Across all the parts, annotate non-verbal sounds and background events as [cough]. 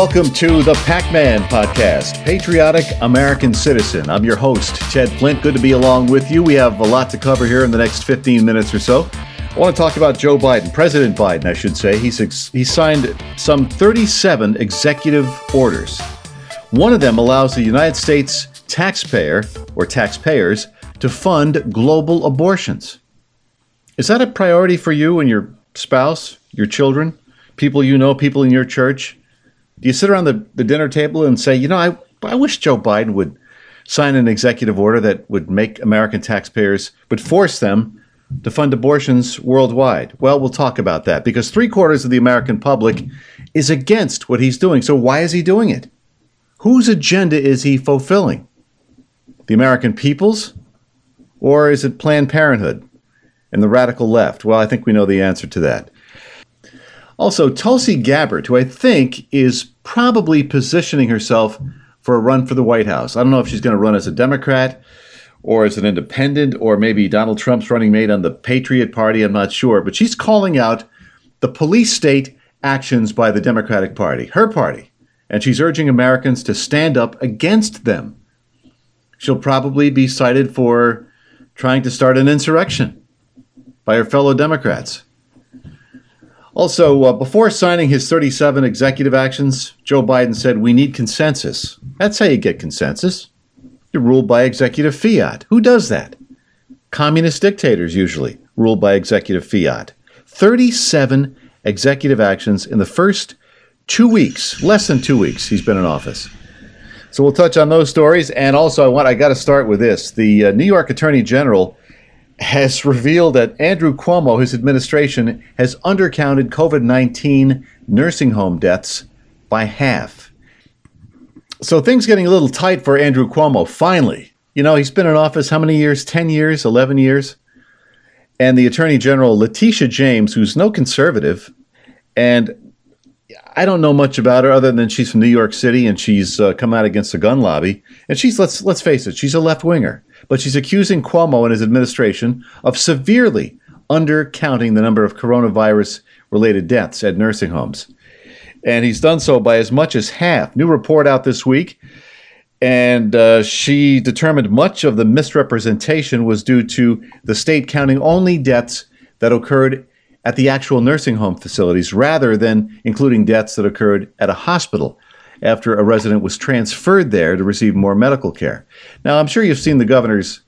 welcome to the Pac Man Podcast, Patriotic American Citizen. I'm your host, Ted Flint. Good to be along with you. We have a lot to cover here in the next 15 minutes or so. I want to talk about Joe Biden, President Biden, I should say. He's, ex- he signed some 37 executive orders. One of them allows the United States taxpayer or taxpayers to fund global abortions. Is that a priority for you and your spouse, your children, people you know, people in your church? Do you sit around the, the dinner table and say, you know, I, I wish Joe Biden would sign an executive order that would make American taxpayers, would force them to fund abortions worldwide? Well, we'll talk about that because three quarters of the American public is against what he's doing. So why is he doing it? Whose agenda is he fulfilling? The American people's? Or is it Planned Parenthood and the radical left? Well, I think we know the answer to that. Also, Tulsi Gabbard, who I think is probably positioning herself for a run for the White House. I don't know if she's going to run as a Democrat or as an independent, or maybe Donald Trump's running mate on the Patriot Party. I'm not sure. But she's calling out the police state actions by the Democratic Party, her party, and she's urging Americans to stand up against them. She'll probably be cited for trying to start an insurrection by her fellow Democrats. Also, uh, before signing his 37 executive actions, Joe Biden said, We need consensus. That's how you get consensus. You rule by executive fiat. Who does that? Communist dictators usually rule by executive fiat. 37 executive actions in the first two weeks, less than two weeks, he's been in office. So we'll touch on those stories. And also, I want I got to start with this. The uh, New York Attorney General has revealed that Andrew Cuomo, his administration, has undercounted COVID 19 nursing home deaths by half. So things getting a little tight for Andrew Cuomo, finally. You know, he's been in office how many years? 10 years? 11 years? And the Attorney General, Letitia James, who's no conservative, and I don't know much about her other than she's from New York City and she's uh, come out against the gun lobby. And she's, let's, let's face it, she's a left winger but she's accusing Cuomo and his administration of severely undercounting the number of coronavirus related deaths at nursing homes. And he's done so by as much as half. New report out this week. And uh, she determined much of the misrepresentation was due to the state counting only deaths that occurred at the actual nursing home facilities rather than including deaths that occurred at a hospital after a resident was transferred there to receive more medical care. Now, I'm sure you've seen the governor's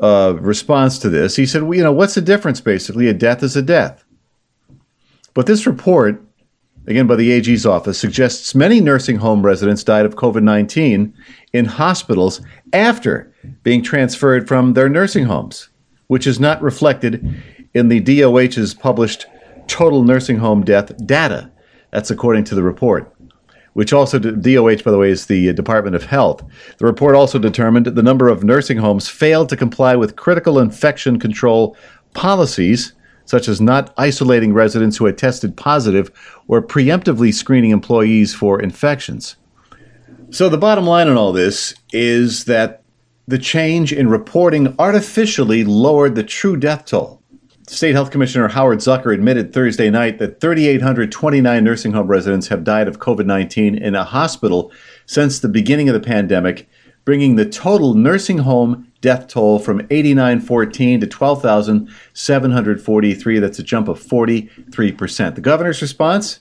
uh, response to this. He said, well, you know, what's the difference basically? A death is a death. But this report, again by the AG's office, suggests many nursing home residents died of COVID 19 in hospitals after being transferred from their nursing homes, which is not reflected in the DOH's published total nursing home death data. That's according to the report which also, DOH, by the way, is the uh, Department of Health. The report also determined that the number of nursing homes failed to comply with critical infection control policies, such as not isolating residents who had tested positive or preemptively screening employees for infections. So, the bottom line in all this is that the change in reporting artificially lowered the true death toll. State Health Commissioner Howard Zucker admitted Thursday night that 3,829 nursing home residents have died of COVID 19 in a hospital since the beginning of the pandemic, bringing the total nursing home death toll from 8,914 to 12,743. That's a jump of 43%. The governor's response?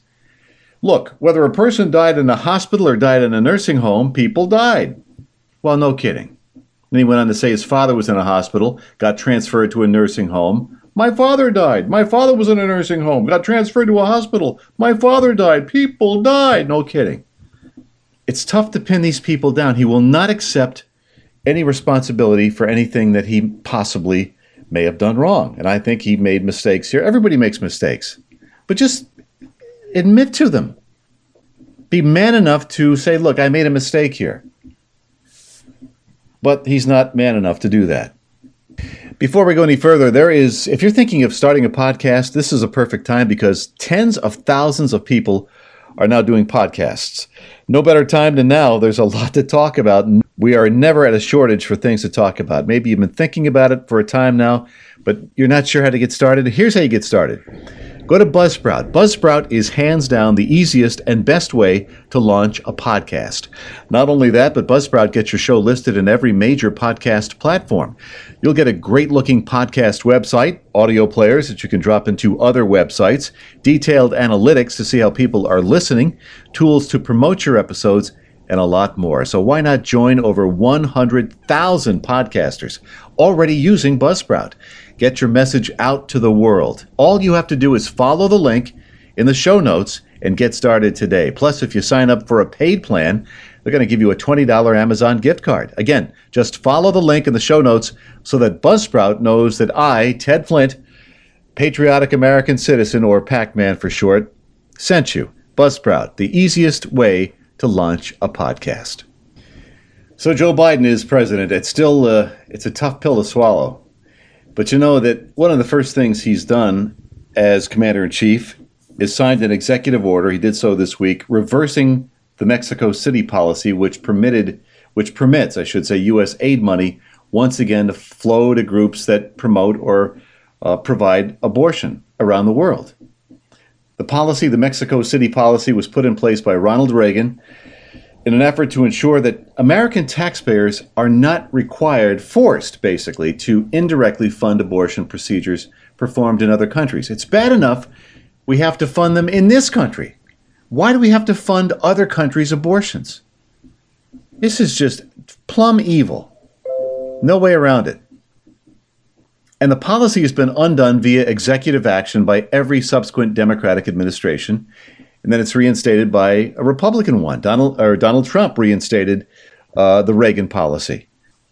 Look, whether a person died in a hospital or died in a nursing home, people died. Well, no kidding. Then he went on to say his father was in a hospital, got transferred to a nursing home. My father died. My father was in a nursing home, got transferred to a hospital. My father died. People died. No kidding. It's tough to pin these people down. He will not accept any responsibility for anything that he possibly may have done wrong. And I think he made mistakes here. Everybody makes mistakes. But just admit to them. Be man enough to say, look, I made a mistake here. But he's not man enough to do that. Before we go any further, there is, if you're thinking of starting a podcast, this is a perfect time because tens of thousands of people are now doing podcasts. No better time than now. There's a lot to talk about. We are never at a shortage for things to talk about. Maybe you've been thinking about it for a time now, but you're not sure how to get started. Here's how you get started Go to Buzzsprout. Buzzsprout is hands down the easiest and best way to launch a podcast. Not only that, but Buzzsprout gets your show listed in every major podcast platform. You'll get a great looking podcast website, audio players that you can drop into other websites, detailed analytics to see how people are listening, tools to promote your episodes, and a lot more. So why not join over 100,000 podcasters already using Buzzsprout? Get your message out to the world. All you have to do is follow the link in the show notes and get started today. Plus, if you sign up for a paid plan, they're going to give you a $20 Amazon gift card. Again, just follow the link in the show notes so that Buzzsprout knows that I, Ted Flint, patriotic American citizen, or Pac Man for short, sent you. Buzzsprout, the easiest way to launch a podcast. So Joe Biden is president. It's still uh, it's a tough pill to swallow. But you know that one of the first things he's done as commander in chief is signed an executive order. He did so this week, reversing the Mexico City policy, which permitted, which permits, I should say, U.S. aid money once again to flow to groups that promote or uh, provide abortion around the world. The policy, the Mexico City policy, was put in place by Ronald Reagan in an effort to ensure that American taxpayers are not required, forced basically, to indirectly fund abortion procedures performed in other countries. It's bad enough we have to fund them in this country. Why do we have to fund other countries' abortions? This is just plumb evil. No way around it. And the policy has been undone via executive action by every subsequent Democratic administration, and then it's reinstated by a Republican one. Donald or Donald Trump reinstated uh, the Reagan policy,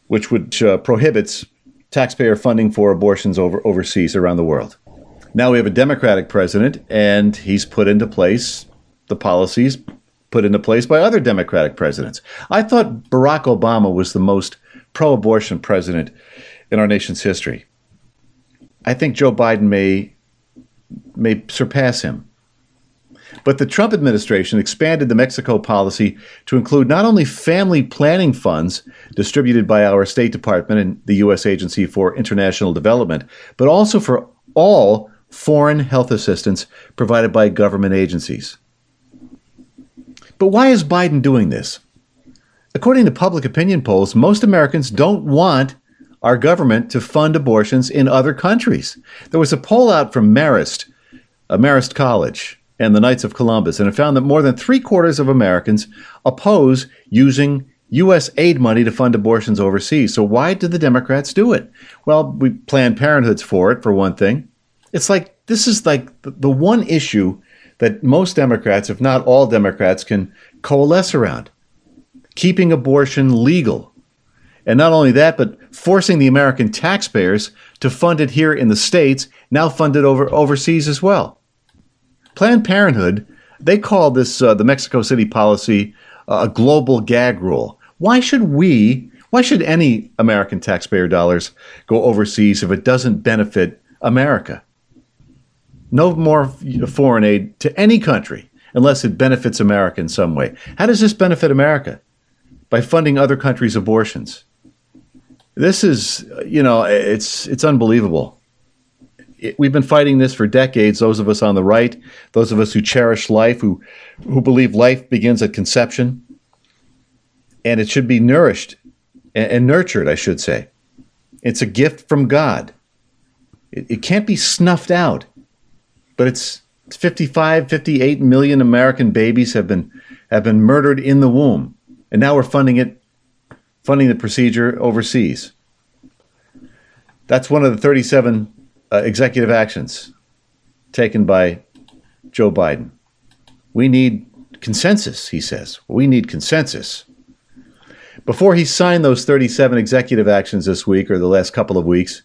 which would uh, prohibits taxpayer funding for abortions over overseas around the world. Now we have a Democratic president, and he's put into place the policies put into place by other Democratic presidents. I thought Barack Obama was the most pro-abortion president in our nation's history. I think Joe Biden may may surpass him. But the Trump administration expanded the Mexico policy to include not only family planning funds distributed by our State Department and the U.S. Agency for International Development, but also for all foreign health assistance provided by government agencies. But why is Biden doing this? According to public opinion polls, most Americans don't want our government to fund abortions in other countries. There was a poll out from Marist, uh, Marist College, and the Knights of Columbus, and it found that more than three quarters of Americans oppose using U.S. aid money to fund abortions overseas. So why did the Democrats do it? Well, we Planned Parenthood's for it, for one thing. It's like this is like the one issue that most Democrats, if not all Democrats, can coalesce around keeping abortion legal. And not only that, but forcing the American taxpayers to fund it here in the States, now funded over overseas as well. Planned Parenthood, they call this uh, the Mexico City policy uh, a global gag rule. Why should we, why should any American taxpayer dollars go overseas if it doesn't benefit America? No more foreign aid to any country unless it benefits America in some way. How does this benefit America? By funding other countries' abortions. This is, you know, it's it's unbelievable it, we've been fighting this for decades. Those of us on the right, those of us who cherish life, who who believe life begins at conception, and it should be nourished and, and nurtured. I should say, it's a gift from God. It, it can't be snuffed out, but it's 55, 58 million American babies have been have been murdered in the womb, and now we're funding it, funding the procedure overseas. That's one of the 37 uh, executive actions taken by Joe Biden. We need consensus, he says. We need consensus. Before he signed those 37 executive actions this week or the last couple of weeks,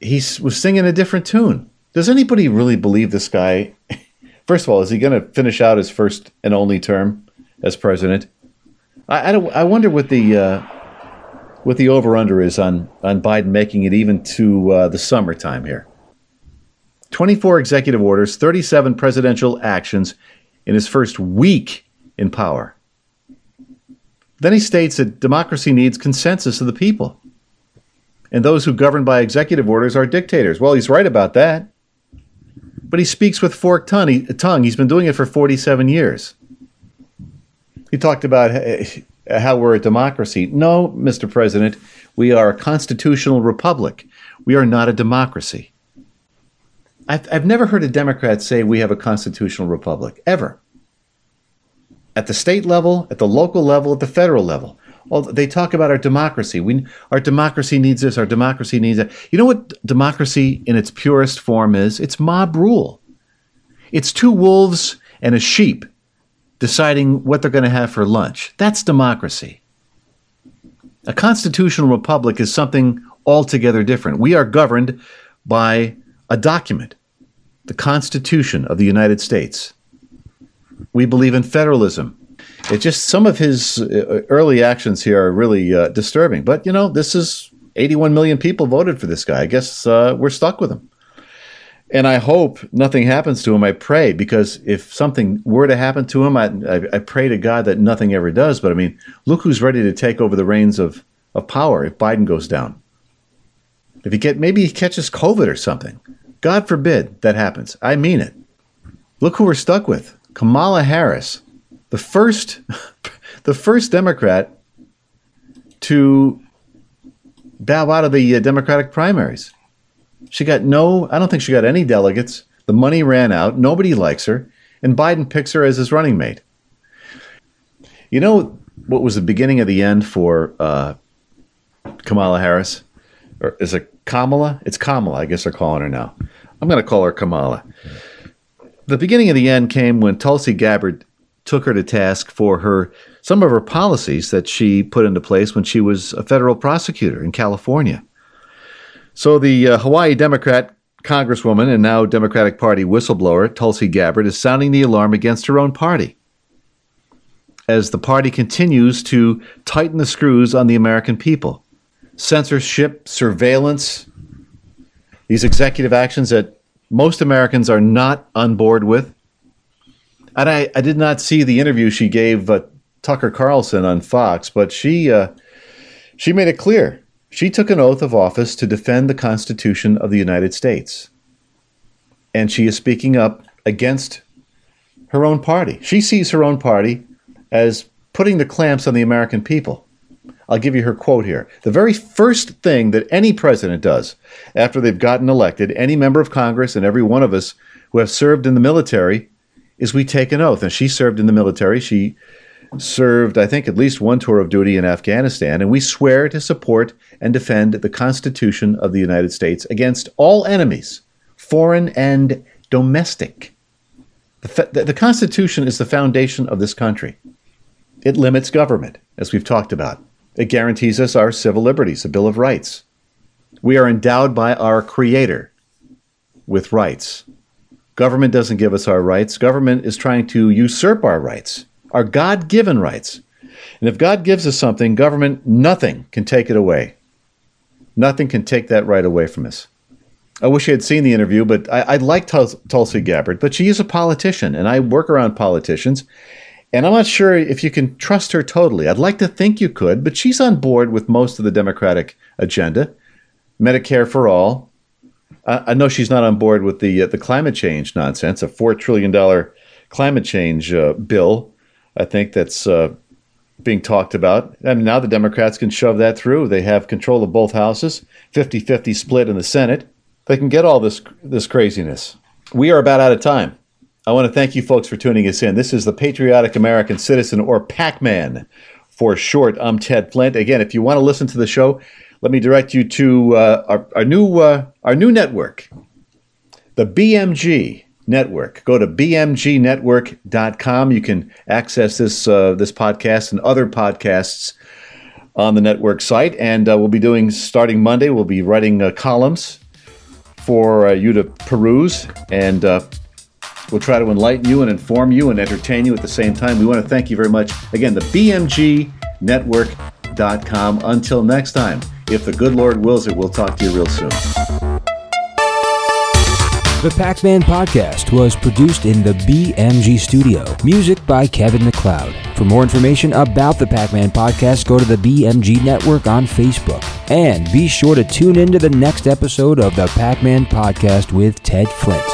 he was singing a different tune. Does anybody really believe this guy? [laughs] First of all, is he going to finish out his first and only term as president? I, I, I wonder what the uh, what the over under is on on Biden making it even to uh, the summertime here. 24 executive orders, 37 presidential actions in his first week in power. Then he states that democracy needs consensus of the people. And those who govern by executive orders are dictators. Well, he's right about that. but he speaks with forked tongue. He's been doing it for 47 years. He talked about uh, uh, how we're a democracy. No, Mr. President, we are a constitutional republic. We are not a democracy. I've, I've never heard a Democrat say we have a constitutional republic, ever. At the state level, at the local level, at the federal level. Well, they talk about our democracy. We, our democracy needs this, our democracy needs that. You know what democracy in its purest form is? It's mob rule. It's two wolves and a sheep deciding what they're going to have for lunch. That's democracy. A constitutional republic is something altogether different. We are governed by a document, the Constitution of the United States. We believe in federalism. It's just some of his uh, early actions here are really uh, disturbing. But you know, this is 81 million people voted for this guy. I guess uh, we're stuck with him. And I hope nothing happens to him. I pray because if something were to happen to him, I, I, I pray to God that nothing ever does. But I mean, look who's ready to take over the reins of, of power if Biden goes down. If he get maybe he catches COVID or something. God forbid that happens. I mean it. Look who we're stuck with. Kamala Harris, the first [laughs] the first Democrat to bow out of the uh, Democratic primaries. She got no, I don't think she got any delegates. The money ran out. Nobody likes her. And Biden picks her as his running mate. You know what was the beginning of the end for uh, Kamala Harris? Or is it Kamala? It's Kamala, I guess they're calling her now. I'm going to call her Kamala. The beginning of the end came when Tulsi Gabbard took her to task for her some of her policies that she put into place when she was a federal prosecutor in California. So the uh, Hawaii Democrat Congresswoman and now Democratic Party whistleblower Tulsi Gabbard is sounding the alarm against her own party as the party continues to tighten the screws on the American people censorship, surveillance, these executive actions that most Americans are not on board with. And I, I did not see the interview she gave uh, Tucker Carlson on Fox, but she uh, she made it clear she took an oath of office to defend the Constitution of the United States, and she is speaking up against her own party. She sees her own party as putting the clamps on the American people. I'll give you her quote here. The very first thing that any president does after they've gotten elected, any member of Congress and every one of us who have served in the military, is we take an oath. And she served in the military. She served, I think, at least one tour of duty in Afghanistan. And we swear to support and defend the Constitution of the United States against all enemies, foreign and domestic. The, the Constitution is the foundation of this country. It limits government, as we've talked about. It guarantees us our civil liberties, a Bill of Rights. We are endowed by our Creator with rights. Government doesn't give us our rights. Government is trying to usurp our rights, our God given rights. And if God gives us something, government, nothing can take it away. Nothing can take that right away from us. I wish you had seen the interview, but I, I like Tulsi Gabbard, but she is a politician, and I work around politicians. And I'm not sure if you can trust her totally. I'd like to think you could, but she's on board with most of the Democratic agenda. Medicare for all. I know she's not on board with the uh, the climate change nonsense, a four trillion dollar climate change uh, bill. I think that's uh, being talked about. And now the Democrats can shove that through. They have control of both houses, 50-50 split in the Senate. They can get all this this craziness. We are about out of time. I want to thank you folks for tuning us in. This is the Patriotic American Citizen, or PAC-Man for short. I'm Ted Flint. Again, if you want to listen to the show, let me direct you to uh, our, our, new uh, our new network, the BMG Network. Go to bmgnetwork.com. You can access this uh, this podcast and other podcasts on the network site. And uh, we'll be doing starting Monday. We'll be writing uh, columns for uh, you to peruse and We'll try to enlighten you and inform you and entertain you at the same time. We want to thank you very much. Again, the BMGnetwork.com. Until next time, if the good Lord wills it, we'll talk to you real soon. The Pac Man podcast was produced in the BMG studio. Music by Kevin MacLeod. For more information about the Pac Man podcast, go to the BMG network on Facebook. And be sure to tune in to the next episode of the Pac Man podcast with Ted Flint.